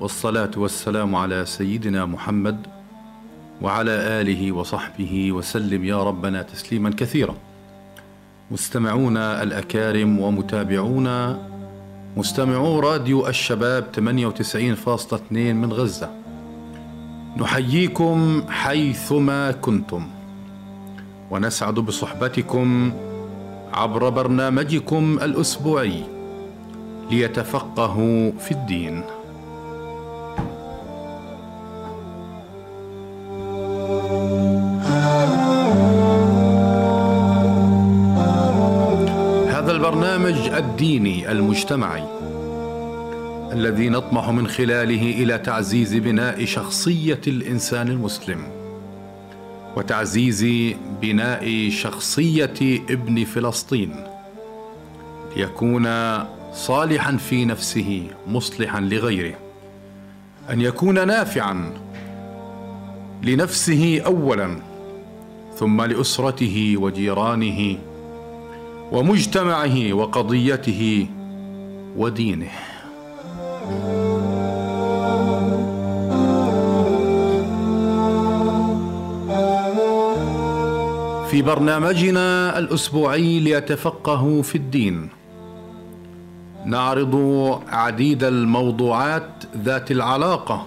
والصلاة والسلام على سيدنا محمد وعلى آله وصحبه وسلم يا ربنا تسليما كثيرا. مستمعونا الأكارم ومتابعونا مستمعو راديو الشباب 98.2 من غزة. نحييكم حيثما كنتم. ونسعد بصحبتكم عبر برنامجكم الأسبوعي ليتفقهوا في الدين. الديني المجتمعي الذي نطمح من خلاله إلى تعزيز بناء شخصية الإنسان المسلم وتعزيز بناء شخصية ابن فلسطين ليكون صالحا في نفسه مصلحا لغيره. أن يكون نافعا لنفسه اولا ثم لأسرته وجيرانه ومجتمعه وقضيته ودينه. في برنامجنا الأسبوعي ليتفقهوا في الدين نعرض عديد الموضوعات ذات العلاقة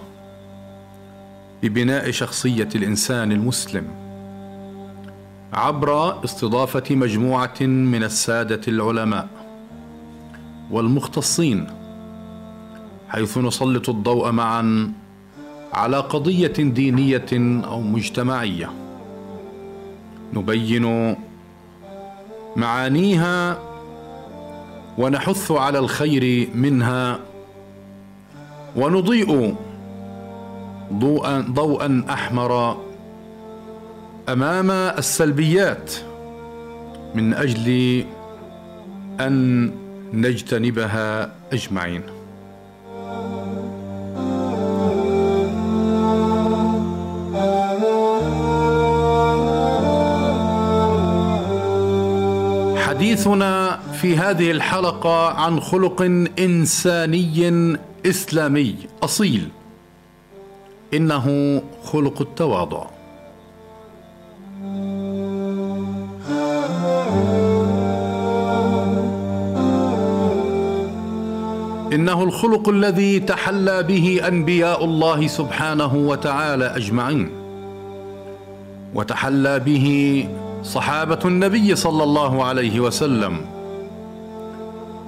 ببناء شخصية الإنسان المسلم. عبر استضافة مجموعة من السادة العلماء والمختصين حيث نسلط الضوء معا على قضية دينية أو مجتمعية. نبين معانيها ونحث على الخير منها ونضيء ضوءا ضوءا أحمر أمام السلبيات من أجل أن نجتنبها أجمعين. حديثنا في هذه الحلقة عن خلق إنساني إسلامي أصيل. إنه خلق التواضع. إنه الخلق الذي تحلى به أنبياء الله سبحانه وتعالى أجمعين. وتحلى به صحابة النبي صلى الله عليه وسلم.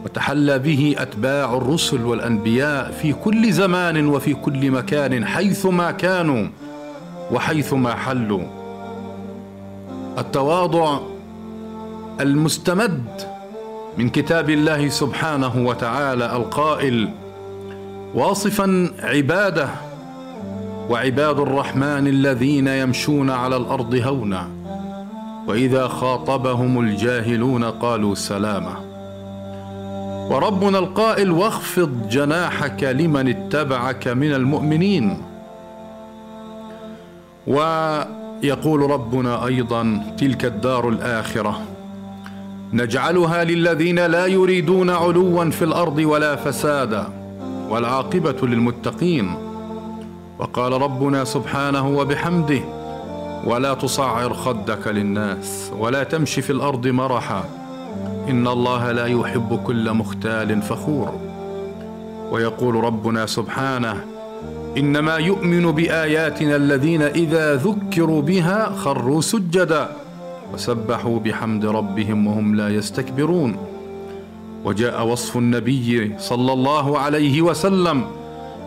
وتحلى به أتباع الرسل والأنبياء في كل زمان وفي كل مكان حيثما كانوا وحيثما حلوا. التواضع المستمد من كتاب الله سبحانه وتعالى القائل واصفا عباده وعباد الرحمن الذين يمشون على الأرض هونا وإذا خاطبهم الجاهلون قالوا سلاما. وربنا القائل واخفض جناحك لمن اتبعك من المؤمنين. ويقول ربنا أيضا تلك الدار الآخرة. نجعلها للذين لا يريدون علوا في الأرض ولا فسادا والعاقبة للمتقين. وقال ربنا سبحانه وبحمده ولا تصعر خدك للناس ولا تمشي في الأرض مرحا. إن الله لا يحب كل مختال فخور. ويقول ربنا سبحانه إنما يؤمن بآياتنا الذين إذا ذكروا بها خروا سجدا. وسبحوا بحمد ربهم وهم لا يستكبرون. وجاء وصف النبي صلى الله عليه وسلم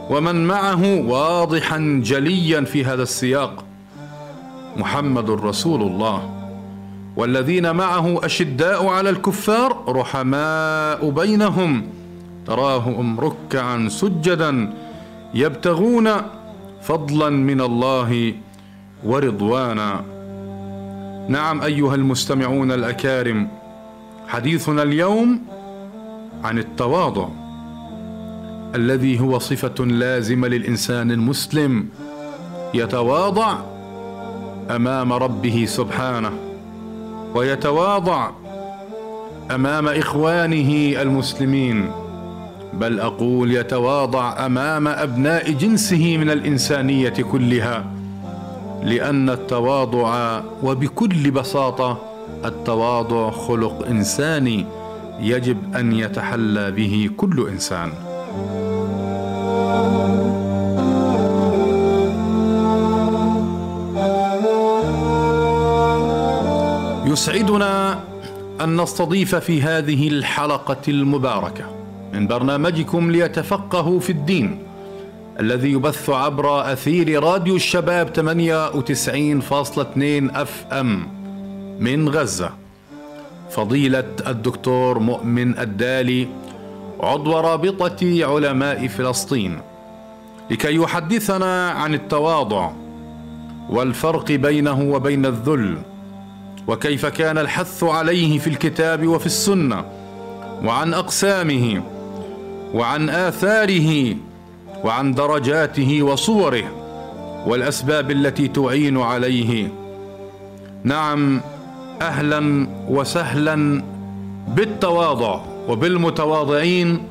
ومن معه واضحا جليا في هذا السياق. محمد رسول الله. والذين معه أشداء على الكفار رحماء بينهم. تراهم ركعا سجدا يبتغون فضلا من الله ورضوانا. نعم أيها المستمعون الأكارم حديثنا اليوم عن التواضع الذي هو صفة لازمة للإنسان المسلم يتواضع أمام ربه سبحانه ويتواضع أمام إخوانه المسلمين. بل أقول يتواضع أمام أبناء جنسه من الإنسانية كلها. لأن التواضع وبكل بساطة التواضع خلق انساني يجب أن يتحلى به كل إنسان. يسعدنا أن نستضيف في هذه الحلقة المباركة من برنامجكم ليتفقهوا في الدين. الذي يبث عبر أثير راديو الشباب 98.2 أف أم من غزة. فضيلة الدكتور مؤمن الدالي عضو رابطة علماء فلسطين لكي يحدثنا عن التواضع والفرق بينه وبين الذل وكيف كان الحث عليه في الكتاب وفي السنة وعن أقسامه وعن آثاره وعن درجاته وصوره والأسباب التي تعين عليه. نعم أهلا وسهلا بالتواضع وبالمتواضعين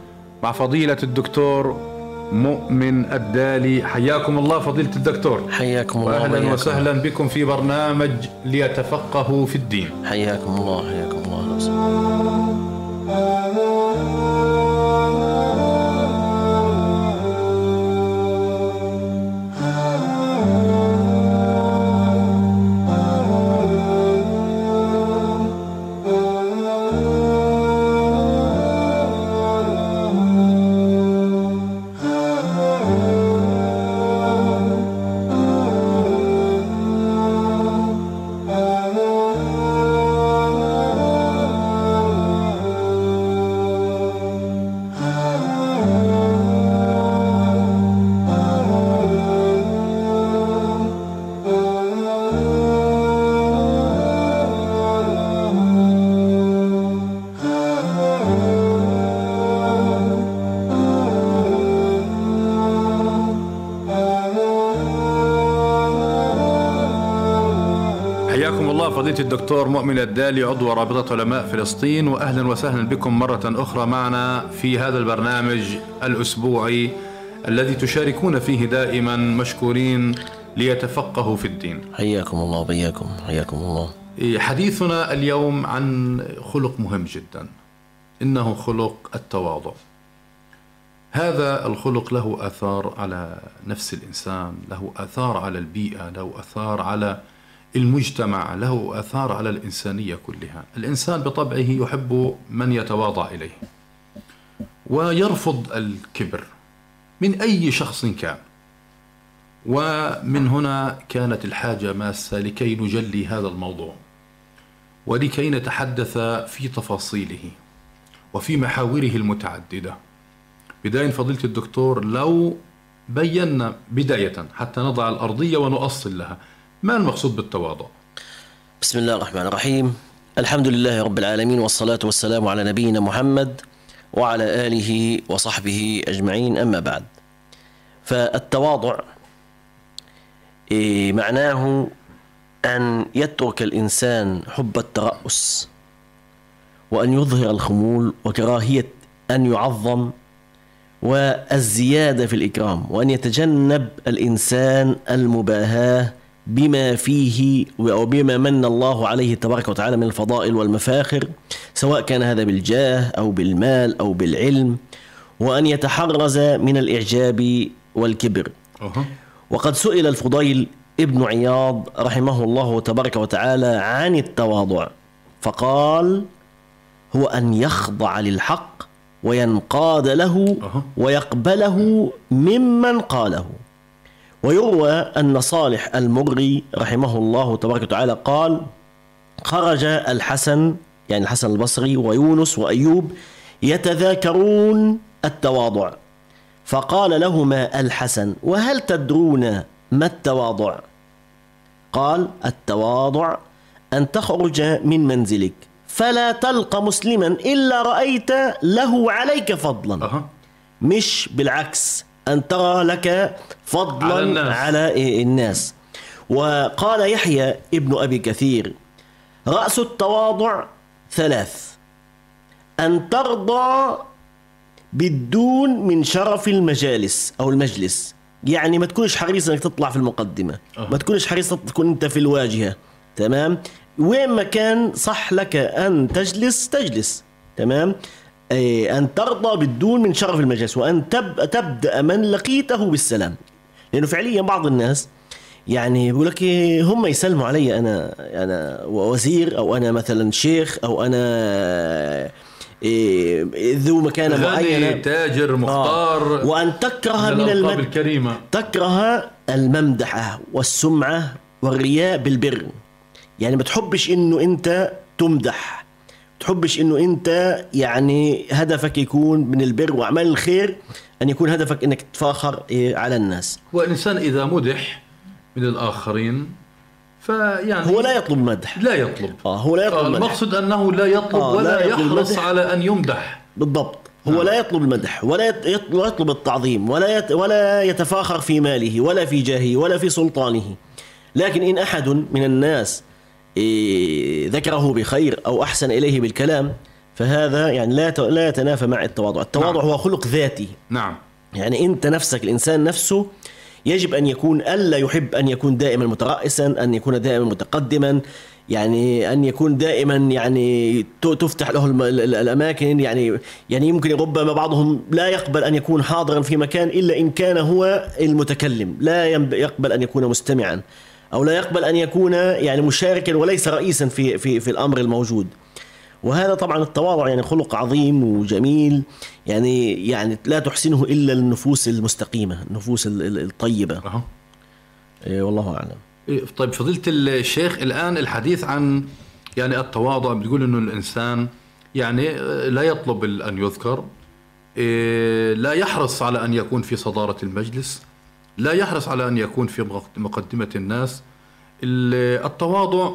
مع فضيلة الدكتور مؤمن الدالي. حياكم الله فضيلة الدكتور. حياكم الله وأهلا. وسهلا بكم في برنامج ليتفقهوا في الدين. حياكم الله حياكم الله. الدكتور مؤمن الدالي عضو رابطة علماء فلسطين وأهلا وسهلا بكم مرة أخرى معنا في هذا البرنامج الأسبوعي الذي تشاركون فيه دائما مشكورين ليتفقهوا في الدين. حياكم الله وبياكم. حياكم الله. حديثنا اليوم عن خلق مهم جدا إنه خلق التواضع. هذا الخلق له آثار على نفس الإنسان له آثار على البيئة له آثار على المجتمع له آثار على الإنسانية كلها. الإنسان بطبعه يحب من يتواضع إليه ويرفض الكبر من أي شخص كان. ومن هنا كانت الحاجة ماسة لكي نجلي هذا الموضوع ولكي نتحدث في تفاصيله وفي محاوره المتعددة. بداية فضيلة الدكتور لو بينا بداية حتى نضع الأرضية ونؤصل لها ما المقصود بالتواضع؟ بسم الله الرحمن الرحيم. الحمد لله رب العالمين والصلاة والسلام على نبينا محمد وعلى آله وصحبه أجمعين. أما بعد فالتواضع إيه، معناه أن يترك الإنسان حب الترأس وأن يظهر الخمول وكراهية أن يعظم والزيادة في الإكرام وأن يتجنب الإنسان المباهاة بما فيه أو بما من الله عليه تبارك وتعالى من الفضائل والمفاخر سواء كان هذا بالجاه أو بالمال أو بالعلم وأن يتحرز من الإعجاب والكبر. وقد سئل الفضيل ابن عياض رحمه الله تبارك وتعالى عن التواضع فقال هو أن يخضع للحق وينقاد له. ويقبله ممن قاله ويروى أن صالح المري رحمه الله تبارك وتعالى قال خرج الحسن يعني الحسن البصري ويونس وأيوب يتذاكرون التواضع فقال لهما الحسن وهل تدرون ما التواضع؟ قال التواضع أن تخرج من منزلك فلا تلقى مسلما إلا رأيت له عليك فضلا أها. مش بالعكس أن ترى لك فضلا على الناس. على الناس. وقال يحيى ابن أبي كثير رأس التواضع ثلاث. أن ترضى بالدون من شرف المجالس أو المجلس. يعني ما تكونش حريص إنك تطلع في المقدمة. أه. ما تكونش حريص تكون أنت في الواجهة. تمام؟ وين ما كان صح لك أن تجلس تجلس. تمام؟ إيه، أن ترضى بالدون من شرف المجلس وأن تب تبدأ من لقيته بالسلام. لأنه فعليا بعض الناس يعني بيقول لك إيه، هم يسلموا علي أنا أنا وزير أو أنا مثلا شيخ أو أنا إيه، ذو مكانة معينة. تاجر آه. مختار. وأن تكره من من المد الكريمة. تكره الممدحة والسمعة والرياء بالبر. يعني ما تحبش إنه أنت تمدح. تحبش إنه أنت يعني هدفك يكون من البر وأعمال الخير أن يكون هدفك إنك تتفاخر إيه، على الناس. والإنسان إذا مدح من الآخرين فيعني هو لا يطلب المدح لا يطلب. آه هو لا يطلب آه، المدح المقصد أنه لا يطلب آه، ولا لا يطلب يحرص المدح. على أن يمدح. بالضبط. هو نعم. لا يطلب المدح ولا يط- يطلب, التعظيم ولا يت ولا يتفاخر في ماله ولا في جاهه ولا في سلطانه. لكن إن أحد من الناس ذكره بخير أو أحسن إليه بالكلام فهذا يعني لا لا يتنافى مع التواضع. التواضع نعم. هو خلق ذاتي. نعم. يعني أنت نفسك الإنسان نفسه يجب أن يكون ألا يحب أن يكون دائما مترأسا أن يكون دائما متقدما يعني أن يكون دائما يعني تفتح له الأماكن يعني يعني يمكن ربما بعضهم لا يقبل أن يكون حاضرا في مكان إلا إن كان هو المتكلم. لا يقبل أن يكون مستمعا. أو لا يقبل أن يكون يعني مشاركا وليس رئيسا في في في الأمر الموجود. وهذا طبعا التواضع يعني خلق عظيم وجميل يعني يعني لا تحسنه إلا النفوس المستقيمة النفوس ال- ال- الطيبة. أها. إيه والله أعلم. إيه، طيب فضيلة الشيخ الآن الحديث عن يعني التواضع بتقول إنه الإنسان يعني آه، لا يطلب أن يذكر إيه، لا يحرص على أن يكون في صدارة المجلس لا يحرص على أن يكون في مق- مقدمة الناس. ال- التواضع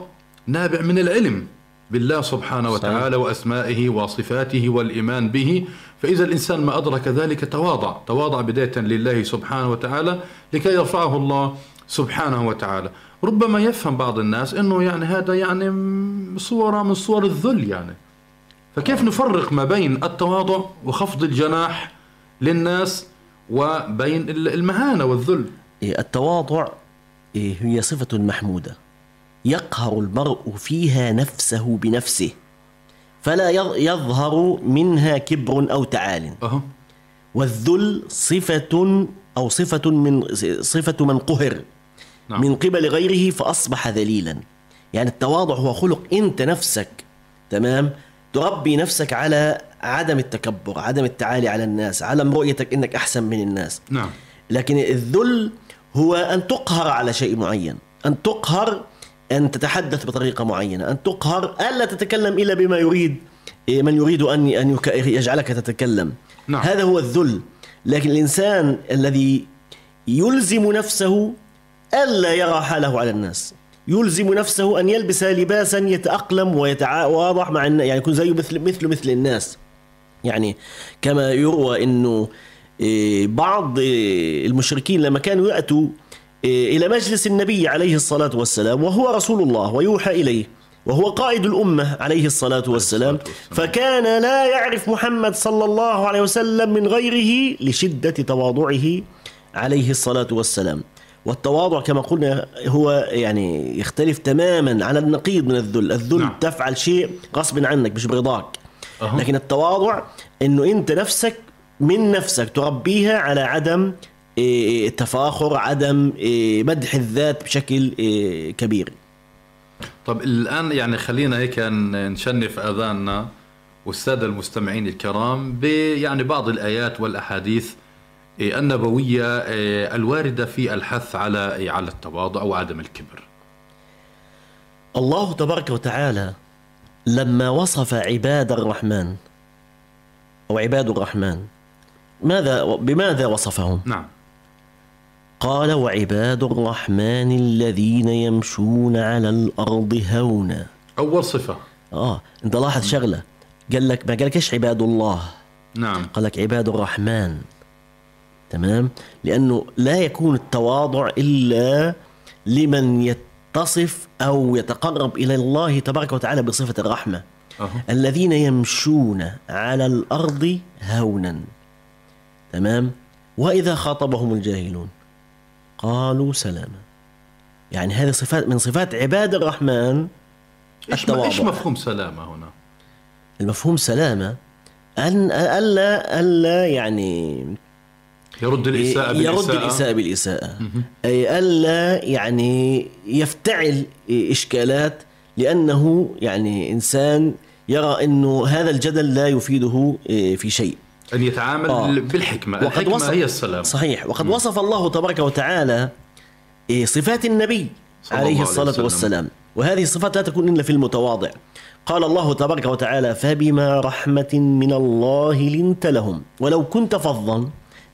نابع من العلم بالله سبحانه صحيح. وتعالى وأسمائه وصفاته والإيمان به. فإذا الإنسان ما أدرك ذلك تواضع. تواضع بداية لله سبحانه وتعالى لكي يرفعه الله سبحانه وتعالى. ربما يفهم بعض الناس أنه يعني هذا يعني صورة من صور الذل يعني. فكيف نفرق ما بين التواضع وخفض الجناح للناس وبين ال- المهانة والذل. إيه التواضع إيه هي صفة محمودة. يقهر المرء فيها نفسه بنفسه فلا يظ- يظهر منها كبر أو تعال. والذل صفة أو صفة من صفة من قهر. نعم. من قبل غيره فأصبح ذليلا. يعني التواضع هو خلق. أنت نفسك تمام؟ تربي نفسك على عدم التكبر عدم التعالي على الناس عدم رؤيتك أنك أحسن من الناس. نعم. لكن الذل هو أن تقهر على شيء معين أن تقهر أن تتحدث بطريقة معينة أن تقهر ألا تتكلم إلا بما يريد إيه، من يريد أن أن يك- يجعلك تتكلم. نعم. هذا هو الذل. لكن الإنسان الذي يلزم نفسه ألا يرى حاله على الناس يلزم نفسه أن يلبس لباسا يتأقلم ويتواضع مع الناس يعني يكون زيه مثل مثل مثل الناس. يعني كما يروى إنه إيه، بعض إيه، المشركين لما كانوا يأتوا إيه، إلى مجلس النبي عليه الصلاة والسلام وهو رسول الله ويوحى إليه وهو قائد الأمة عليه الصلاة والسلام. فكان لا يعرف محمد صلى الله عليه وسلم من غيره لشدة تواضعه عليه الصلاة والسلام والتواضع كما قلنا هو يعني يختلف تماما على النقيض من الذل الذل نعم. تفعل شيء غصب عنك مش برضاك لكن التواضع إنه أنت نفسك من نفسك تربيها على عدم إيه، التفاخر عدم إيه، مدح الذات بشكل إيه، كبير. طب الآن يعني خلينا هيك نشنف آذاننا والسادة المستمعين الكرام يعني بعض إيه، النبوية إيه، الواردة في الحث على إيه، على التواضع وعدم الكبر. الله تبارك وتعالى لما وصف عباد الرحمن أو عباد الرحمن ماذا بماذا وصفهم؟ نعم. قال وعباد الرحمن الذين يمشون على الأرض هونا. أول صفة. آه أنت لاحظ شغلة. قال لك ما قال لكش عباد الله؟ نعم. قال لك عباد الرحمن. تمام؟ لأنه لا يكون التواضع إلا لمن يتصف أو يتقرب إلى الله تبارك وتعالى بصفة الرحمة. أهو. الذين يمشون على الأرض هونا. تمام؟ وإذا خاطبهم الجاهلون. قالوا سلاما. يعني هذه صفات من صفات عباد الرحمن إيش, ما إيش التواضع. مفهوم سلامة هنا؟ المفهوم سلامة أن ألا ألا يعني يرد الإساءة يرد بالإساءة. الإساءة بالإساءة. أي ألا يعني يفتعل إشكالات لأنه يعني إنسان يرى أنه هذا الجدل لا يفيده في شيء. أن يتعامل آه. بالحكمة. وقد الحكمة وصف هي السلام. صحيح. وقد وصف الله تبارك وتعالى إيه، صفات النبي عليه عليه الصلاة وسلم. والسلام. وهذه الصفات لا تكون إلا في المتواضع. قال الله تبارك وتعالى فبما رحمة من الله لنت لهم. ولو كنت فظا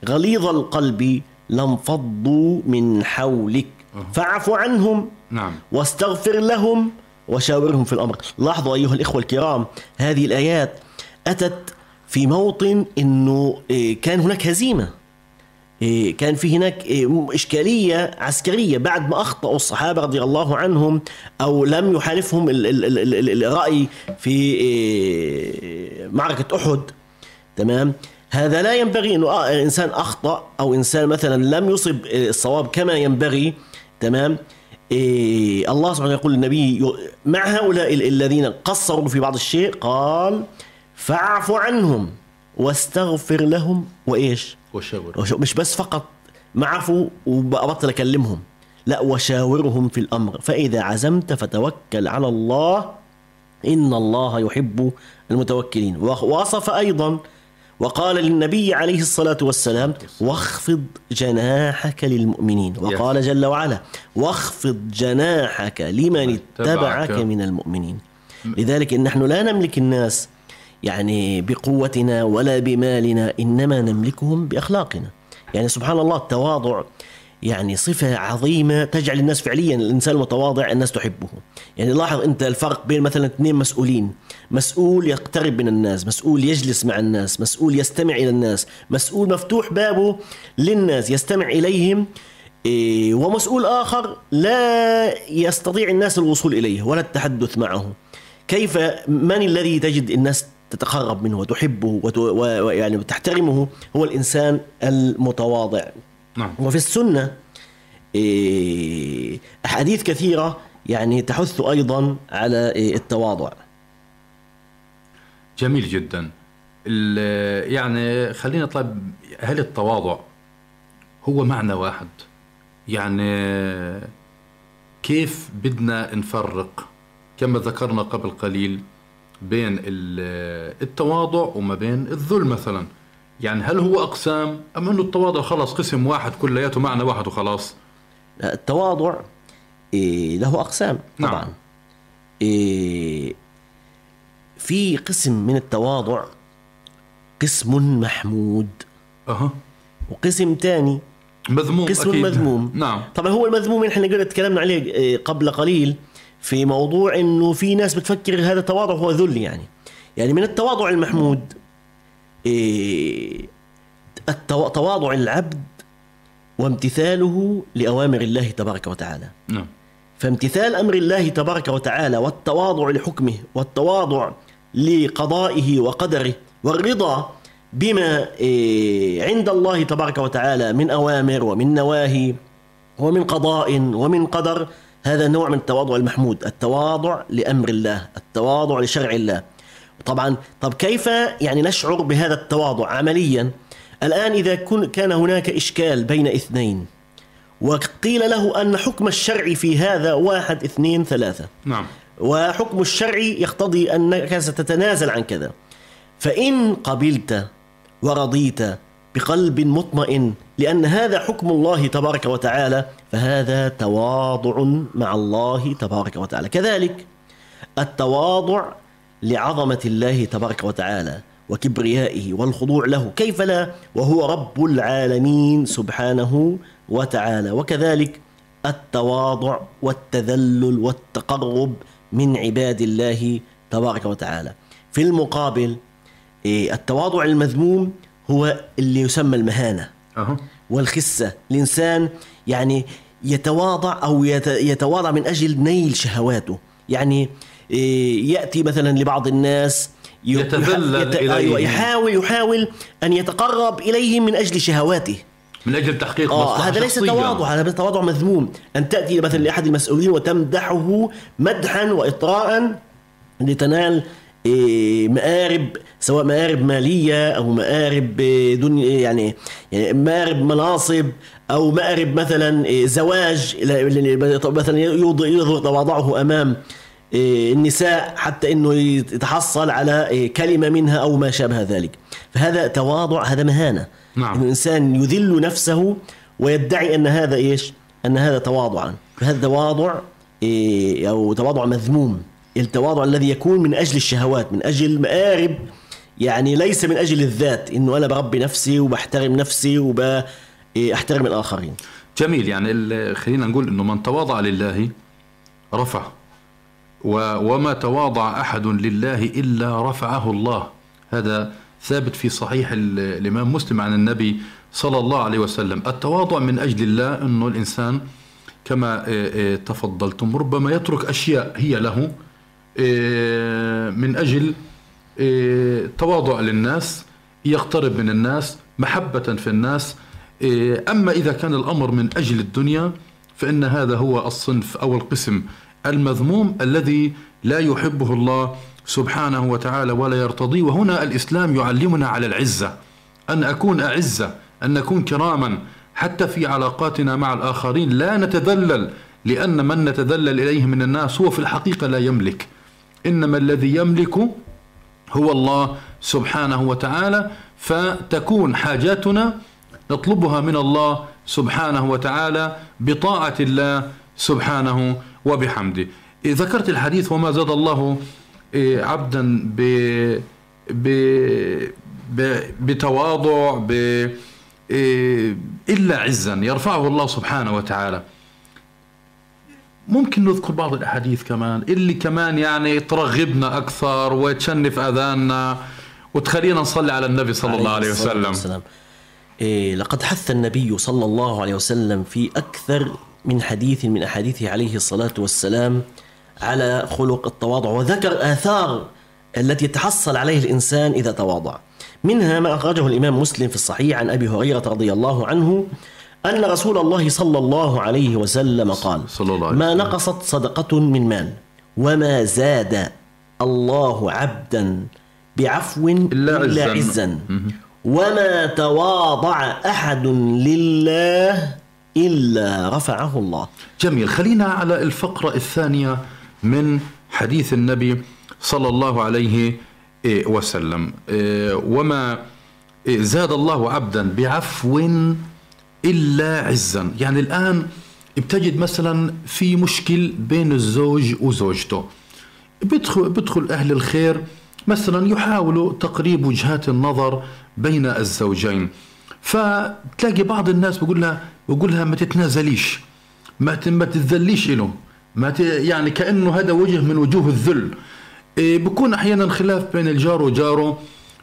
غليظ القلب لانفضوا من حولك. فاعف عنهم نعم. واستغفر لهم وشاورهم في الأمر. لاحظوا أيها الإخوة الكرام هذه الآيات أتت في موطن إنه إيه، كان هناك هزيمة. إيه، كان في هناك إيه، إشكالية عسكرية بعد ما أخطأوا الصحابة رضي الله عنهم أو لم يحالفهم ال- ال- ال- ال- الرأي في معركة أحد. تمام؟ هذا لا ينبغي إنه آه إنسان أخطأ أو إنسان مثلا لم يصب آه، الصواب كما ينبغي تمام؟ إيه الله سبحانه يقول للنبي مع هؤلاء ال- الذين قصروا في بعض الشيء قال فاعف عنهم واستغفر لهم. وإيش؟ وشاور. وش- مش بس فقط ما عفوا وبطل أكلمهم لا وشاورهم في الأمر. فإذا عزمت فتوكل على الله إن الله يحب المتوكلين. ووصف أيضا وقال للنبي عليه الصلاة والسلام واخفض جناحك للمؤمنين. وقال جل وعلا واخفض جناحك لمن اتبعك من المؤمنين. لذلك نحن لا نملك الناس يعني بقوتنا ولا بمالنا إنما نملكهم بأخلاقنا. يعني سبحان الله التواضع يعني صفة عظيمة تجعل الناس فعليا الإنسان المتواضع الناس تحبه. يعني لاحظ أنت الفرق بين مثلا اثنين مسؤولين. مسؤول يقترب من الناس مسؤول يجلس مع الناس مسؤول يستمع إلى الناس مسؤول مفتوح بابه للناس يستمع إليهم إيه، ومسؤول آخر لا يستطيع الناس الوصول إليه ولا التحدث معه. كيف من الذي تجد الناس تتقرب منه وتحبه ويعني وتحترمه هو الإنسان المتواضع. نعم. وفي السنة إيه، أحاديث كثيرة يعني تحث أيضا على إيه، التواضع. جميل جدا. ال- يعني خلينا طيب هل التواضع هو معنى واحد؟ يعني كيف بدنا نفرق كما ذكرنا قبل قليل بين ال- التواضع وما بين الذل مثلا؟ يعني هل هو أقسام أم أنه التواضع خلاص قسم واحد كلياته معنى واحد وخلاص؟ التواضع إيه، له أقسام نعم. طبعا. إيه، في قسم من التواضع قسم محمود. أها. وقسم تاني مذموم قسم أكيد. مذموم. نعم. طبعا هو المذموم إحنا قلنا تكلمنا عليه إيه، قبل قليل في موضوع إنه في ناس بتفكر هذا تواضع هو ذل يعني. يعني من التواضع المحمود إيه، التوا- تواضع العبد وامتثاله لأوامر الله تبارك وتعالى. نعم. فامتثال أمر الله تبارك وتعالى والتواضع لحكمه والتواضع لقضائه وقدره والرضا بما إيه، عند الله تبارك وتعالى من أوامر ومن نواهي ومن قضاء ومن قدر. هذا نوع من التواضع المحمود التواضع لأمر الله التواضع لشرع الله. طبعا طب كيف يعني نشعر بهذا التواضع عمليا؟ الآن إذا كان هناك إشكال بين اثنين وقيل له أن حكم الشرع في هذا واحد اثنين ثلاثة. نعم. وحكم الشرع يقتضي أنك ستتنازل عن كذا. فإن قبلت ورضيت بقلب مطمئن لأن هذا حكم الله تبارك وتعالى فهذا تواضع مع الله تبارك وتعالى. كذلك التواضع لعظمة الله تبارك وتعالى وكبريائه والخضوع له. كيف لا؟ وهو رب العالمين سبحانه وتعالى. وكذلك التواضع والتذلل والتقرب من عباد الله تبارك وتعالى. في المقابل إيه، التواضع المذموم هو اللي يسمى المهانة. أه. والخسة. الإنسان يعني يتواضع أو يتواضع من أجل نيل شهواته. يعني إيه، يأتي مثلا لبعض الناس يتذلل يت... أيوة يحاول يحاول أن يتقرب إليهم من أجل شهواته. من أجل تحقيق آه هذا ليس تواضع هذا تواضع مذموم. أن تأتي مثلا لأحد المسؤولين وتمدحه مدحا واطراء لتنال إيه، مآرب سواء مآرب مالية أو مآرب دنيا يعني, يعني مآرب مناصب أو مآرب مثلا إيه، زواج مثلا يظهر تواضعه أمام النساء حتى إنه يتحصل على كلمة منها أو ما شابه ذلك. فهذا تواضع هذا مهانة. نعم. الإنسان يذل نفسه ويدعي أن هذا إيش؟ أن هذا تواضعا. فهذا تواضع أو تواضع مذموم. التواضع الذي يكون من أجل الشهوات من أجل مآرب يعني ليس من أجل الذات. إنه أنا بربي نفسي وبحترم نفسي وبحترم الآخرين. جميل. يعني خلينا نقول إنه من تواضع لله رفع. وما تواضع أحد لله إلا رفعه الله. هذا ثابت في صحيح الإمام مسلم عن النبي صلى الله عليه وسلم. التواضع من أجل الله أنه الإنسان كما آه، آه، تفضلتم ربما يترك أشياء هي له آه، من أجل تواضع للناس يقترب من الناس محبة في الناس أما إذا كان الأمر من أجل الدنيا فإن هذا هو الصنف أو القسم المذموم الذي لا يحبه الله سبحانه وتعالى ولا يرتضيه وهنا الإسلام يعلمنا على العزة أن أكون أعزة أن نكون كراما. حتى في علاقاتنا مع الآخرين لا نتذلل لأن من نتذلل إليه من الناس هو في الحقيقة لا يملك. إنما الذي يملك هو الله سبحانه وتعالى. فتكون حاجاتنا نطلبها من الله سبحانه وتعالى بطاعة الله سبحانه وبحمده. ذكرت الحديث وما زاد الله عبدا ب ب بتواضع ب إيه، إلا عزا. يرفعه الله سبحانه وتعالى. ممكن نذكر بعض الأحاديث كمان اللي كمان يعني ترغبنا أكثر وتشنف أذاننا وتخلينا نصلي على النبي صلى الله عليه وسلم. والسلام. إيه لقد حث النبي صلى الله عليه وسلم في أكثر من حديث من أحاديثه عليه الصلاة والسلام على خلق التواضع وذكر آثار التي يتحصل عليه الإنسان إذا تواضع. منها ما أخرجه الإمام مسلم في الصحيح عن أبي هريرة رضي الله عنه أن رسول الله صلى الله عليه وسلم قال صلى الله عليه ما نقصت صدقة من مال وما زاد الله عبدا بعفو إلا, إلا عزا. وما تواضع أحد لله إلا رفعه الله. جميل خلينا على الفقرة الثانية. من حديث النبي صلى الله عليه وسلم. وما زاد الله عبدا بعفو إلا عزا. يعني الآن بتجد مثلا في مشكل بين الزوج وزوجته. بدخل, بدخل أهل الخير مثلا يحاولوا تقريب وجهات النظر بين الزوجين. فتلاقي بعض الناس بيقول لها بيقول لها ما تتنازليش ما ما تتذليش له ما. يعني كأنه هذا وجه من وجوه الذل. إيه بكون أحيانا خلاف بين الجار وجاره.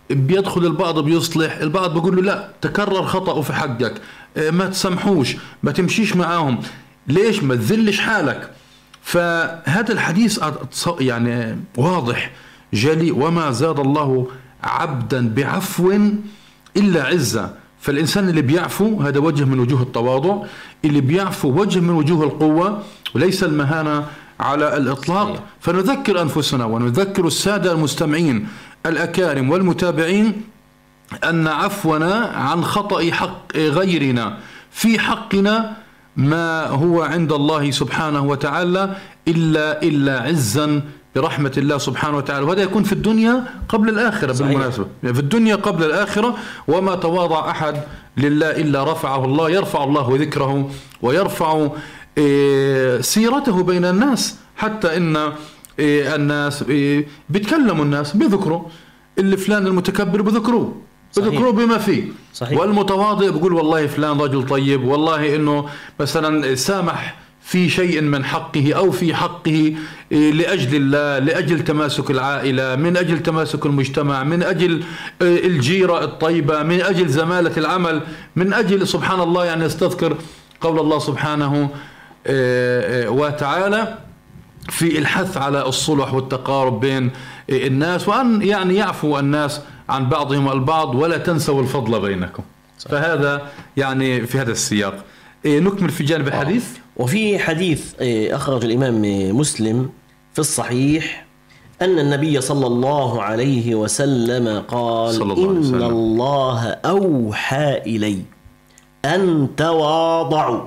بيدخل البعض بيصلح البعض بيقول له لا تكرر خطأه في حقك. إيه، ما تسامحوش ما تمشيش معاهم. ليش؟ ما تذلش حالك. فهذا الحديث يعني واضح جلي وما زاد الله عبدا بعفو إلا عزة. فالإنسان اللي بيعفو هذا وجه من وجوه التواضع. اللي بيعفو وجه من وجوه القوة. وليس المهانة على الإطلاق. فنذكر أنفسنا ونذكر السادة المستمعين الأكارم والمتابعين أن عفونا عن خطأ حق غيرنا. في حقنا ما هو عند الله سبحانه وتعالى إلا إلا عزا برحمة الله سبحانه وتعالى. وهذا يكون في الدنيا قبل الآخرة صحيح. بالمناسبة. يعني في الدنيا قبل الآخرة وما تواضع أحد لله إلا رفعه الله يرفع الله ذكره ويرفع سيرته بين الناس حتى إن إيه، الناس إيه، بيتكلموا الناس بيذكروا اللي فلان المتكبر بذكروه. بذكروه بما فيه صحيح. والمتواضع بقول والله فلان رجل طيب والله إنه مثلا سامح في شيء من حقه أو في حقه إيه، لأجل الله لأجل تماسك العائلة من أجل تماسك المجتمع من أجل إيه، الجيرة الطيبة من أجل زمالة العمل من أجل سبحان الله يعني أستذكر قول الله سبحانه إيه، وتعالى في الحث على الصلح والتقارب بين الناس وأن يعني يعفو الناس عن بعضهم البعض ولا تنسوا الفضل بينكم. صح. فهذا يعني في هذا السياق. نكمل في جانب الحديث. وفي حديث أخرج الإمام مسلم في الصحيح أن النبي صلى الله عليه وسلم قال صلى الله عليه وسلم. إن الله أوحى إلي أن تواضعوا.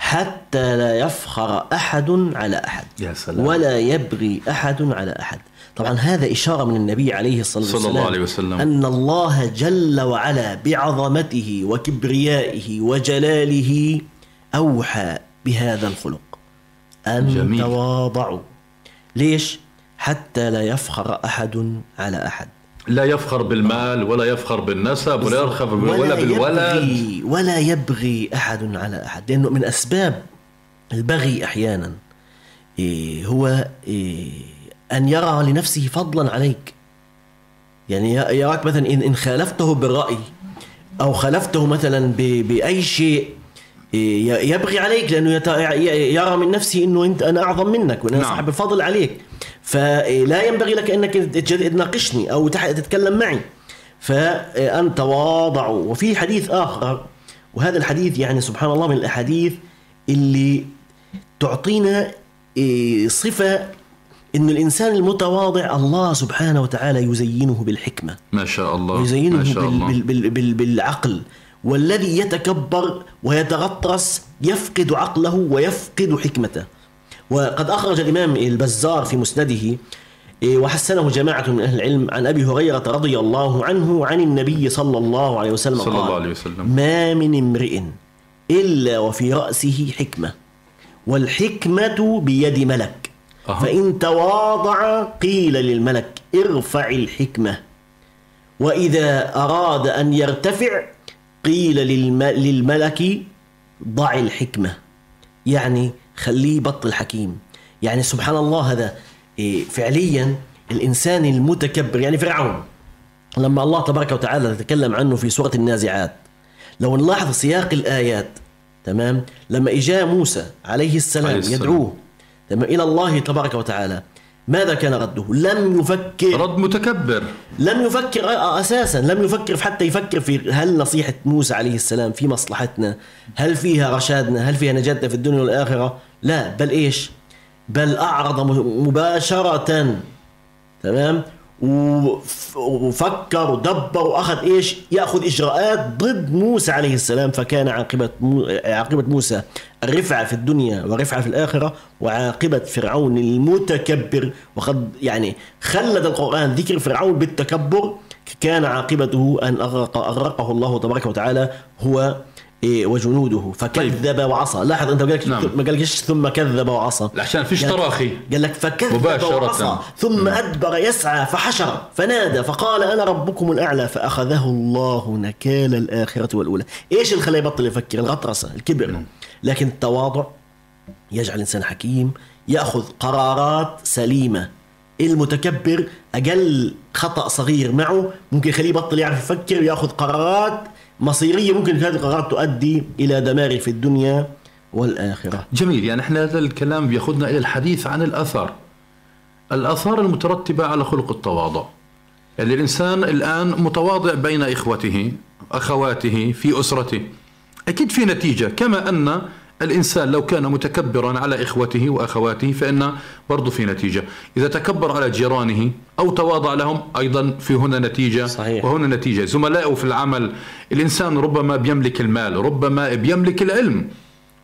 حتى لا يفخر أحد على أحد يا سلام. ولا يبغي أحد على أحد طبعا هذا إشارة من النبي عليه الصلاة والسلام صلى الله عليه وسلم أن الله جل وعلا بعظمته وكبريائه وجلاله أوحى بهذا الخلق أن جميل. تواضعوا ليش؟ حتى لا يفخر أحد على أحد لا يفخر بالمال ولا يفخر بالنسب ولا يفخر ولا بالولد يبغي ولا يبغي أحد على أحد. لأنه من أسباب البغي أحيانا إيه هو إيه أن يرى لنفسه فضلا عليك. يعني يراك مثلا إن خالفته بالرأي أو خالفته مثلا بأي شيء يبغي عليك لأنه يرى من نفسه إنه انت أنا أعظم منك وأنا نعم. صاحب الفضل عليك. فلا ينبغي لك أنك تناقشني أو تتكلم معي. فان تواضعوا وفي حديث آخر. وهذا الحديث يعني سبحان الله من الأحاديث اللي تعطينا صفة إن الإنسان المتواضع الله سبحانه وتعالى يزينه بالحكمة. ما شاء الله. يزينه ما شاء الله. بال بال بال بالعقل. والذي يتكبر ويتغطرس يفقد عقله ويفقد حكمته. وقد أخرج الإمام البزار في مسنده وحسنه جماعة من أهل العلم عن أبي هريرة رضي الله عنه عن النبي صلى الله عليه وسلم صلى قال الله عليه وسلم. ما من امرئ إلا وفي رأسه حكمة والحكمة بيد ملك. أه. فإن تواضع قيل للملك ارفع الحكمة وإذا أراد أن يرتفع قيل للملك ضع الحكمة. يعني خليه بطل حكيم. يعني سبحان الله هذا فعليا الإنسان المتكبر يعني فرعون. لما الله تبارك وتعالى تكلم عنه في سورة النازعات لو نلاحظ سياق الآيات تمام لما إجا موسى عليه السلام, عليه السلام. يدعوه تمام إلى الله تبارك وتعالى ماذا كان رده؟ لم يفكر رد متكبر لم يفكر أساسا لم يفكر حتى يفكر في هل نصيحة موسى عليه السلام في مصلحتنا؟ هل فيها رشادنا؟ هل فيها نجاتنا في الدنيا والآخرة؟ لا بل إيش؟ بل أعرض مباشرة تمام؟ وفكر ودبر وأخذ إيش؟ يأخذ إجراءات ضد موسى عليه السلام فكان عاقبة. عاقبة موسى الرفعه في الدنيا ورفعه في الآخرة وعاقبة فرعون المتكبر وقد يعني خلد القرآن ذكر فرعون بالتكبر كان عاقبته أن اغرق أغرقه الله تبارك وتعالى هو إيه وجنوده فكذب طيب. وعصى لاحظ أنت قال نعم. ما قالكش ثم كذب وعصى عشان فيش تراخي قال لك فكذب مباشرة. وعصى ثم نعم. أدبر يسعى فحشر فنادى فقال أنا ربكم الأعلى فأخذه الله نكال الآخرة والأولى إيش اللي خلاه يبطل يفكر الغطرسة الكبر نعم. لكن التواضع يجعل الإنسان حكيم يأخذ قرارات سليمة المتكبر أقل خطأ صغير معه ممكن يخليه يبطل يعرف يفكر ويأخذ قرارات مصيرية ممكن هذه القرارات تؤدي إلى دمار في الدنيا والآخرة. جميل يعني إحنا هذا الكلام بياخذنا إلى الحديث عن الآثار. الآثار المترتبة على خلق التواضع. يعني الإنسان الآن متواضع بين إخوته، أخواته، في أسرته. أكيد في نتيجة كما أن الإنسان لو كان متكبرا على إخوته وأخواته فإن برضو في نتيجة. إذا تكبر على جيرانه أو تواضع لهم أيضا في هنا نتيجة صحيح. وهنا نتيجة. زملائه في العمل الإنسان ربما بيملك المال ربما بيملك العلم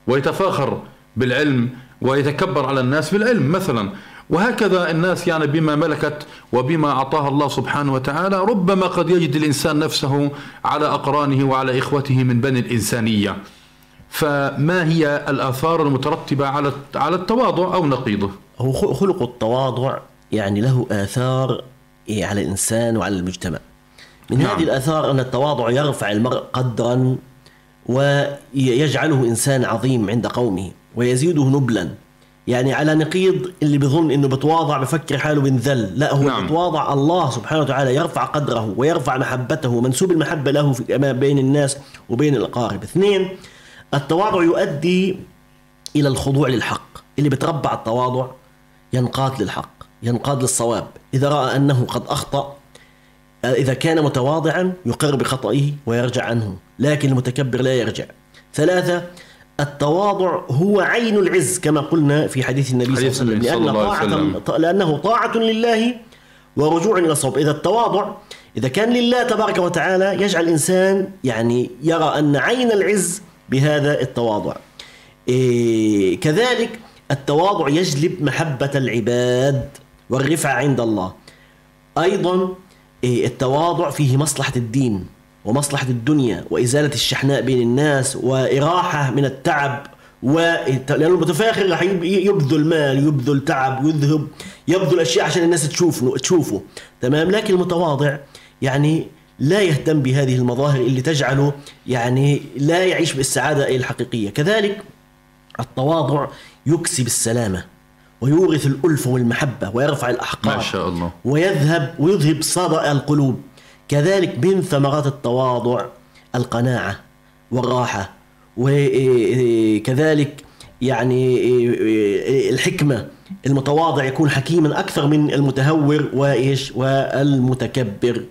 ويتفاخر بالعلم ويتكبر على الناس بالعلم مثلا. وهكذا الناس يعني بما ملكت وبما أعطاها الله سبحانه وتعالى ربما قد يجد الإنسان نفسه على أقرانه وعلى إخوته من بني الإنسانية. فما هي الآثار المترتبة على على التواضع أو نقيضه؟ هو خلق التواضع يعني له آثار على الإنسان وعلى المجتمع من نعم. هذه الآثار أن التواضع يرفع المرء قدرا ويجعله إنسان عظيم عند قومه ويزيده نبلا يعني على نقيض اللي بظن إنه بتواضع بفكر حاله بنذل لا هو نعم. بتواضع الله سبحانه وتعالى يرفع قدره ويرفع محبته منسوب المحبة له في بين الناس وبين الأقارب اثنين التواضع يؤدي إلى الخضوع للحق. اللي بتربع التواضع ينقاد للحق ينقاد للصواب. إذا رأى أنه قد أخطأ إذا كان متواضعا يقر بخطئه ويرجع عنه لكن المتكبر لا يرجع. ثلاثة التواضع هو عين العز كما قلنا في حديث النبي صلى الله عليه وسلم لأن طاعة وسلم. لأنه طاعة لله ورجوع إلى الصواب. إذا التواضع إذا كان لله تبارك وتعالى يجعل الإنسان يعني يرى أن عين العز بهذا التواضع. إيه كذلك التواضع يجلب محبة العباد والرفعة عند الله. أيضا إيه التواضع فيه مصلحة الدين ومصلحة الدنيا وإزالة الشحناء بين الناس وإراحة من التعب و لأنه المتفاخر راح يب- يبذل مال يبذل تعب يذهب يبذل أشياء عشان الناس تشوفه تشوفه. تمام؟ لكن المتواضع يعني لا يهتم بهذه المظاهر اللي تجعله يعني لا يعيش بالسعادة الحقيقية. كذلك التواضع يكسب السلامة ويورث الألفة والمحبة ويرفع الأحقاد ما شاء الله. ويذهب ويذهب صدأ القلوب. كذلك من ثمرات التواضع القناعة والراحة وكذلك يعني الحكمة. المتواضع يكون حكيما أكثر من المتهور وإيش؟ والمتكبر.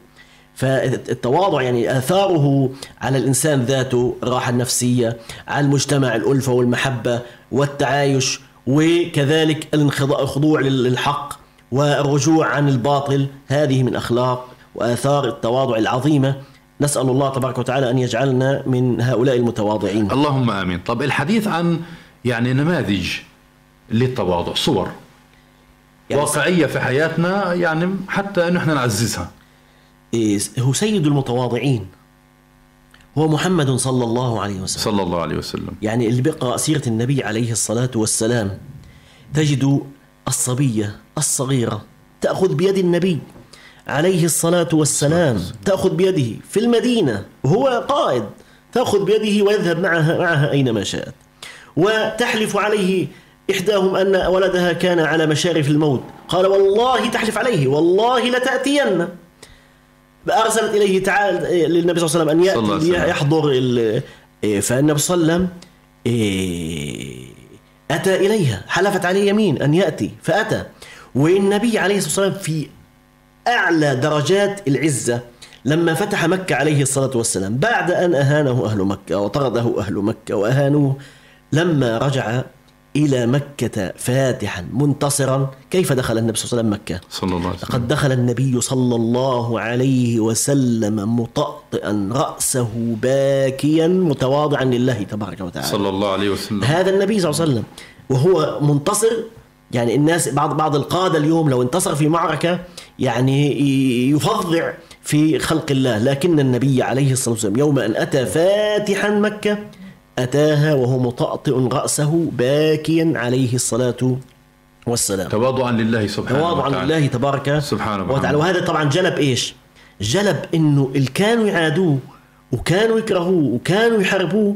فالتواضع يعني آثاره على الإنسان ذاته الراحة النفسية على المجتمع الألفة والمحبة والتعايش وكذلك الخضوع للحق والرجوع عن الباطل. هذه من أخلاق وآثار التواضع العظيمة. نسأل الله تبارك وتعالى أن يجعلنا من هؤلاء المتواضعين. اللهم آمين. طب الحديث عن يعني نماذج للتواضع صور يعني واقعية في حياتنا يعني حتى إحنا نعززها. هو سيد المتواضعين. هو محمد صلى الله عليه وسلم. صلى الله عليه وسلم. يعني اللي بيقرأ سيرة النبي عليه الصلاة والسلام تجد الصبية الصغيرة تأخذ بيد النبي عليه الصلاة والسلام. تأخذ بيده في المدينة وهو قائد تأخذ بيده ويذهب معها معها أينما شاءت. وتحلف عليه إحداهم أن ولدها كان على مشارف الموت. قال والله تحلف عليه والله لتأتين. أرسلت إليه تعال للنبي صلى الله عليه وسلم يأتي وسلم. يحضر إيه، فالنبي صلى الله عليه وسلم إيه، أتى إليها حلفت عليه يمين أن يأتي فأتى والنبي عليه الصلاة والسلام في أعلى درجات العزة لما فتح مكة عليه الصلاة والسلام بعد أن أهانه أهل مكة وطرده أهل مكة وأهانوه لما رجع إلى مكة فاتحا منتصرا. كيف دخل النبي صلى الله عليه وسلم مكة؟ صلى الله عليه وسلم. لقد دخل النبي صلى الله عليه وسلم مطأطئا رأسه باكيا متواضعا لله تبارك وتعالى. صلى الله عليه وسلم. هذا النبي صلى الله عليه وسلم وهو منتصر. يعني الناس بعض بعض القادة اليوم لو انتصر في معركة يعني يفظع في خلق الله. لكن النبي عليه الصلاة والسلام يوم أن أتى فاتحا مكة أتاها وهو مطأطئ رأسه باكيا عليه الصلاة والسلام. تواضعا لله سبحانه تواضعا وتعالى. لله تبارك سبحانه وتعالى. وهذا طبعا جلب إيش؟ جلب إنه اللي كانوا يعادوه وكانوا يكرهوه وكانوا يحاربوه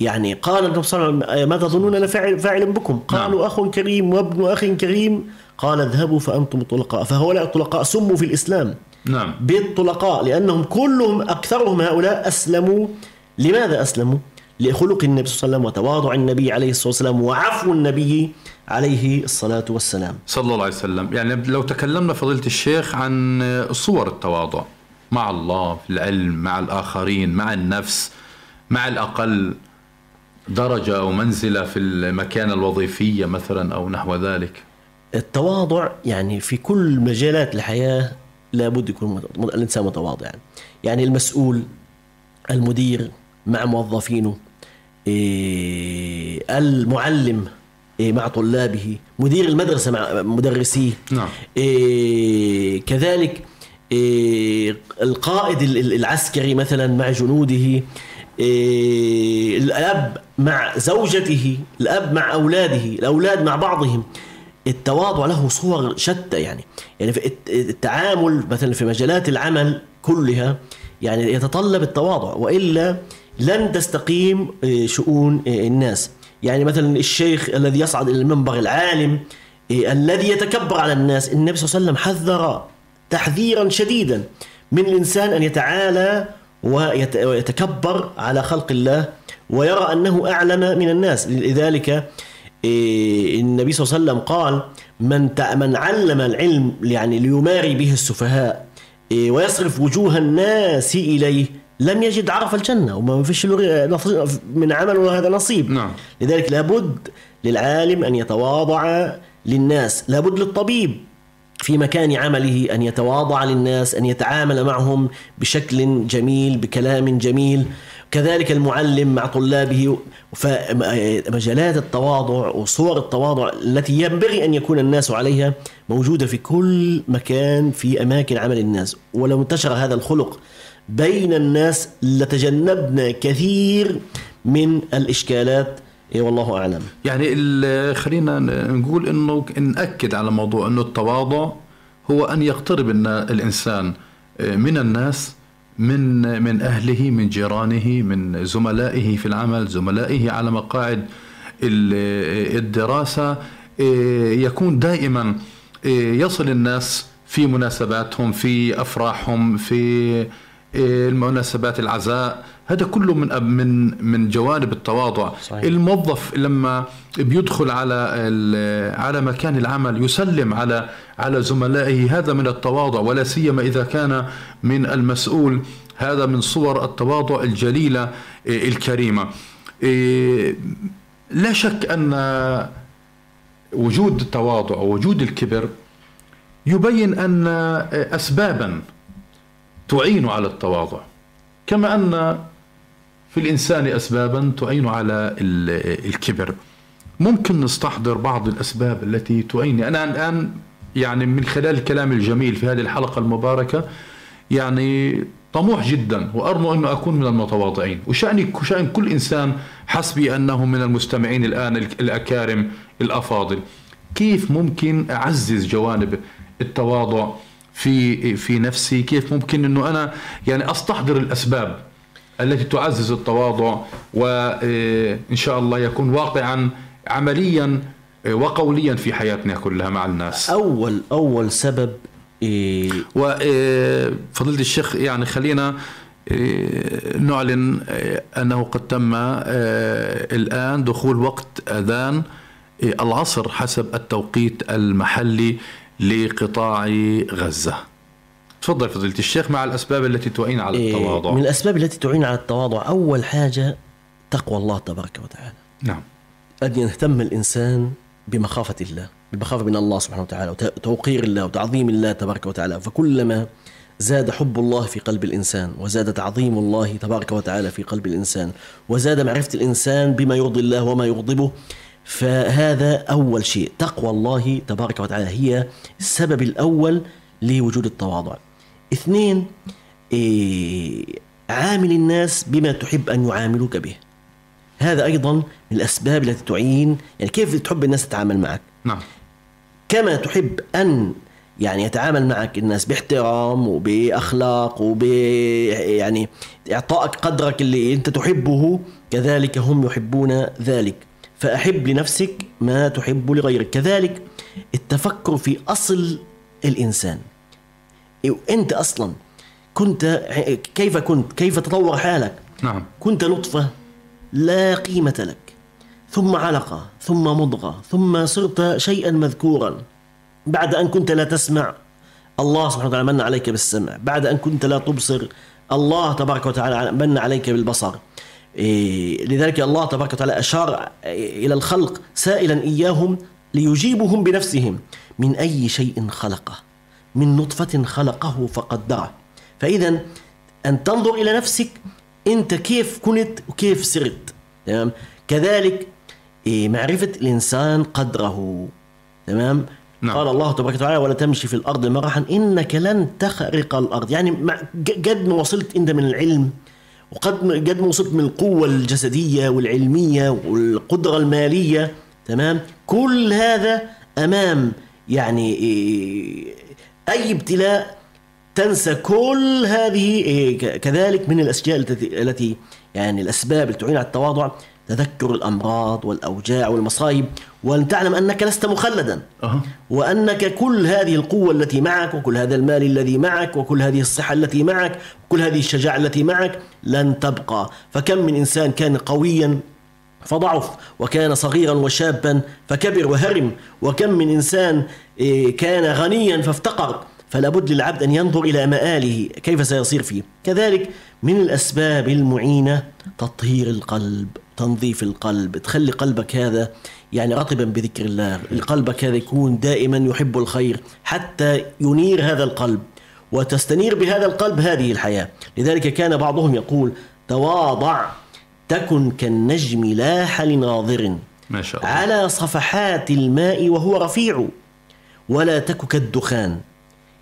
يعني قال النبي صلى الله عليه وسلم ماذا تظنون أنا فاعل فاعل بكم؟ قالوا اخ كريم وابن اخ كريم. قال اذهبوا فأنتم الطلقاء فهؤلاء الطلقاء سموا في الإسلام. نعم. بالطلقاء لأنهم كلهم أكثرهم هؤلاء أسلموا. لماذا أسلموا؟ لخلق النبي صلى الله عليه وسلم وتواضع النبي عليه الصلاة والسلام وعفو النبي عليه الصلاة والسلام. صلى الله عليه وسلم. يعني لو تكلمنا فضيلة الشيخ عن صور التواضع مع الله في العلم مع الآخرين مع النفس مع الأقل درجة أو منزلة في المكانة الوظيفية مثلا أو نحو ذلك. التواضع يعني في كل مجالات الحياة لابد يكون الإنسان متواضعا يعني المسؤول المدير مع موظفينه المعلم إيه، مع طلابه مدير المدرسة مع مدرسيه. نعم. إيه، كذلك إيه، القائد ال- ال- العسكري مثلا مع جنوده إيه، الأب مع زوجته الأب مع أولاده الأولاد مع بعضهم. التواضع له صور شتى يعني. يعني في التعامل مثلا في مجالات العمل كلها يعني يتطلب التواضع وإلا لن تستقيم آه، شؤون آه، الناس. يعني مثلا الشيخ الذي يصعد إلى المنبر العالم آه، الذي يتكبر على الناس النبي صلى الله عليه وسلم حذر تحذيرا شديدا من الإنسان أن يتعالى ويتكبر على خلق الله ويرى أنه أعلم من الناس. لذلك النبي صلى الله عليه وسلم قال من من علم العلم يعني ليماري به السفهاء ويصرف وجوه الناس إليه لم يجد عرف الجنة وما فيش من عمله هذا نصيب. نعم. لذلك لابد للعالم أن يتواضع للناس. لابد للطبيب في مكان عمله أن يتواضع للناس أن يتعامل معهم بشكل جميل بكلام جميل. كذلك المعلم مع طلابه. فمجالات التواضع وصور التواضع التي ينبغي أن يكون الناس عليها موجودة في كل مكان في أماكن عمل الناس. ولو انتشر هذا الخلق بين الناس لتجنبنا كثير من الإشكالات. إيه والله أعلم. يعني خلينا نقول أنه نأكد على موضوع أنه التواضع هو أن يقترب الإنسان آه، من الناس من من أهله من جيرانه من زملائه في العمل زملائه على مقاعد الدراسة إيه، يكون دائما إيه، يصل الناس في مناسباتهم في أفراحهم في المناسبات العزاء هذا كله من من من جوانب التواضع. صحيح. الموظف لما بيدخل على على مكان العمل يسلم على على زملائه هذا من التواضع ولا سيما إذا كان من المسؤول. هذا من صور التواضع الجليلة إيه، الكريمة. إيه، لا شك أن وجود التواضع ووجود الكبر يبين أن اسبابا تعين على التواضع. كما أن في الإنسان أسبابا تعين على الكبر. ممكن نستحضر بعض الأسباب التي تعين أنا الآن يعني من خلال الكلام الجميل في هذه الحلقة المباركة يعني طموح جدا وأرجو أنه أكون من المتواضعين. وشأني شأن كل إنسان حسبي أنه من المستمعين الآن الأكارم الأفاضل. كيف ممكن أعزز جوانب التواضع في في نفسي كيف ممكن إنه أنا يعني أستحضر الأسباب التي تعزز التواضع وإن شاء الله يكون واقعا عمليا وقوليا في حياتنا كلها مع الناس. أول أول سبب إيه؟ وفضيلة الشيخ يعني خلينا نعلن أنه قد تم الآن دخول وقت أذان العصر حسب التوقيت المحلي. لقطاع غزة. تفضل فضيلة الشيخ مع الأسباب التي تعين على إيه، التواضع. من الأسباب التي تعين على التواضع أول حاجة تقوى الله تبارك وتعالى. نعم. أن يهتم الإنسان بمخافة الله بالمخافة من الله سبحانه وتعالى وتوقير الله وتعظيم الله تبارك وتعالى. فكلما زاد حب الله في قلب الإنسان وزاد تعظيم الله تبارك وتعالى في قلب الإنسان وزاد معرفة الإنسان بما يرضي الله وما يغضبه فهذا أول شيء. تقوى الله تبارك وتعالى هي السبب الأول لوجود التواضع. اثنين إيه عامل الناس بما تحب أن يعاملوك به. هذا أيضا من الأسباب التي تعين يعني كيف تحب الناس تتعامل معك؟ نعم. كما تحب أن يعني يتعامل معك الناس باحترام وبأخلاق وب يعني إعطائك قدرك اللي أنت تحبه كذلك هم يحبون ذلك. فأحب لنفسك ما تحب لغيرك. كذلك التفكر في أصل الإنسان. أنت أصلا كنت كيف كنت؟ كيف تطور حالك؟ نعم. كنت نطفة لا قيمة لك. ثم علقة ثم مضغة ثم صرت شيئا مذكورا. بعد أن كنت لا تسمع الله سبحانه وتعالى من عليك بالسمع. بعد أن كنت لا تبصر الله تبارك وتعالى من عليك بالبصر. إيه لذلك الله تبارك وتعالى أشار إلى الخلق سائلا إياهم ليجيبهم بنفسهم. من أي شيء خلقه؟ من نطفة خلقه فقدره فإذا أن تنظر إلى نفسك أنت كيف كنت وكيف صرت. تمام؟ كذلك إيه، معرفة الإنسان قدره. تمام؟ نعم. قال الله تبارك وتعالى ولا تمشي في الأرض مرحا إنك لن تخرق الأرض. يعني قد ما وصلت أنت من العلم وقد قد ما وصلت من القوة الجسدية والعلمية والقدرة المالية تمام؟ كل هذا أمام يعني إيه، أي ابتلاء تنسى كل هذه إيه، كذلك من الأشياء التي يعني الأسباب التي تعين على التواضع. تذكر الأمراض والأوجاع والمصائب وأن تعلم أنك لست مخلدا أه. وأنك كل هذه القوة التي معك وكل هذا المال الذي معك وكل هذه الصحة التي معك وكل هذه الشجاعة التي معك لن تبقى فكم من إنسان كان قويا فضعف وكان صغيرا وشابا فكبر وهرم وكم من إنسان إيه، كان غنيا فافتقر فلا بد للعبد أن ينظر إلى مآله كيف سيصير فيه. كذلك من الأسباب المعينة تطهير القلب تنظيف القلب تخلي قلبك هذا يعني رطبا بذكر الله. قلبك هذا يكون دائما يحب الخير حتى ينير هذا القلب وتستنير بهذا القلب هذه الحياة. لذلك كان بعضهم يقول تواضع تكن كالنجم لاح لناظر ما شاء الله. على صفحات الماء وهو رفيع ولا تك كالدخان.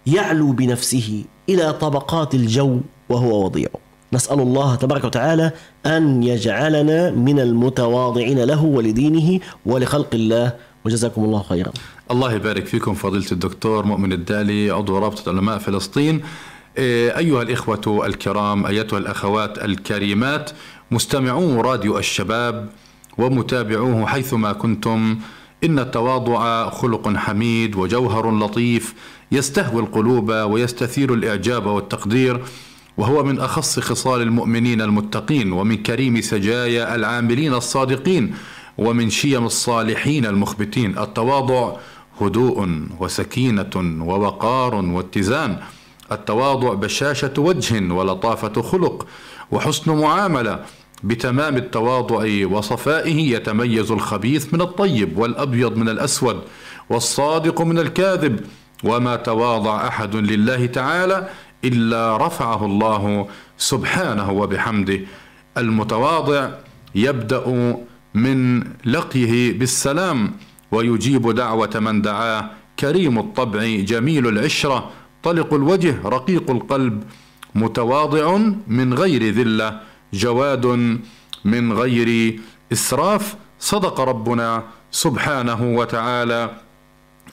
يعلو بنفسه إلى طبقات الجو وهو وضيع. نسأل الله تبارك وتعالى أن يجعلنا من المتواضعين له ولدينه ولخلق الله. وجزاكم الله خيرا. الله يبارك فيكم فضيلة الدكتور مؤمن الدالي عضو رابطة علماء فلسطين. إيه، أيها الإخوة الكرام أيتها الأخوات الكريمات مستمعو راديو الشباب ومتابعوه حيثما كنتم. إن التواضع خلق حميد وجوهر لطيف. يستهوي القلوب ويستثير الإعجاب والتقدير وهو من أخص خصال المؤمنين المتقين ومن كريم سجايا العاملين الصادقين ومن شيم الصالحين المخبتين. التواضع هدوء وسكينة ووقار واتزان. التواضع بشاشة وجه ولطافة خلق وحسن معاملة. بتمام التواضع وصفائه يتميز الخبيث من الطيب والأبيض من الأسود والصادق من الكاذب. وما تواضع أحد لله تعالى إلا رفعه الله سبحانه وبحمده. المتواضع يبدأ من لقيه بالسلام ويجيب دعوة من دعاه. كريم الطبع جميل العشرة. طلق الوجه رقيق القلب. متواضع من غير ذلة. جواد من غير إسراف. صدق ربنا سبحانه وتعالى.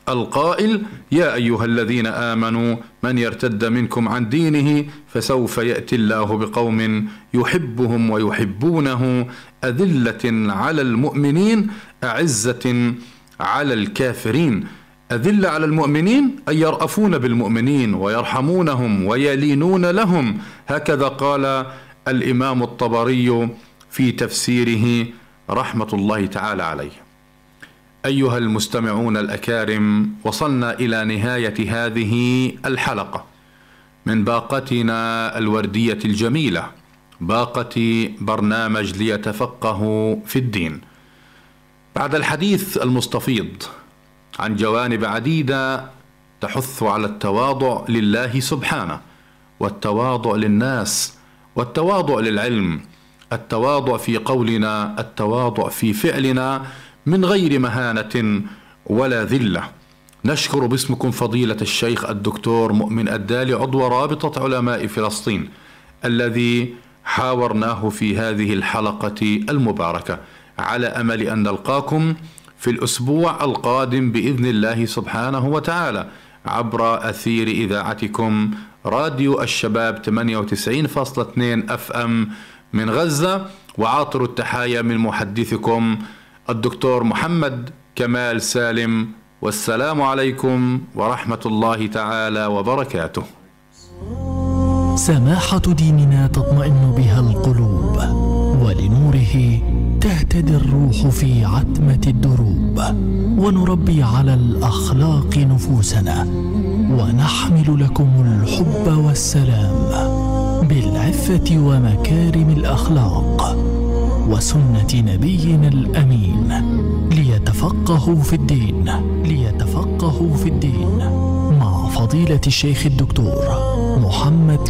القائل يا أيها الذين آمنوا من يرتد منكم عن دينه فسوف يأتي الله بقوم يحبهم ويحبونه أذلة على المؤمنين أعزة على الكافرين. أذلة على المؤمنين أي يرأفون بالمؤمنين ويرحمونهم ويلينون لهم. هكذا قال الإمام الطبري في تفسيره رحمة الله تعالى عليه. أيها المستمعون الأكارم وصلنا إلى نهاية هذه الحلقة. من باقتنا الوردية الجميلة باقة برنامج ليتفقهوا في الدين. بعد الحديث المستفيض عن جوانب عديدة تحث على التواضع لله سبحانه والتواضع للناس والتواضع للعلم التواضع في قولنا التواضع في فعلنا من غير مهانة ولا ذلة. نشكر باسمكم فضيلة الشيخ الدكتور مؤمن الدالي عضو رابطة علماء فلسطين الذي حاورناه في هذه الحلقة المباركة. على أمل أن نلقاكم في الأسبوع القادم بإذن الله سبحانه وتعالى عبر أثير إذاعتكم راديو الشباب 98.2 أف أم من غزة. وعاطر التحايا من محدثكم الدكتور محمد كمال سالم والسلام عليكم ورحمه الله تعالى وبركاته. سماحة ديننا تطمئن بها القلوب ولنوره تهتدي الروح في عتمة الدروب ونربي على الأخلاق نفوسنا ونحمل لكم الحب والسلام بالعفة ومكارم الأخلاق. وسنة نبينا الأمين. ليتفقهوا في الدين. ليتفقهوا في الدين. مع فضيلة الشيخ الدكتور محمد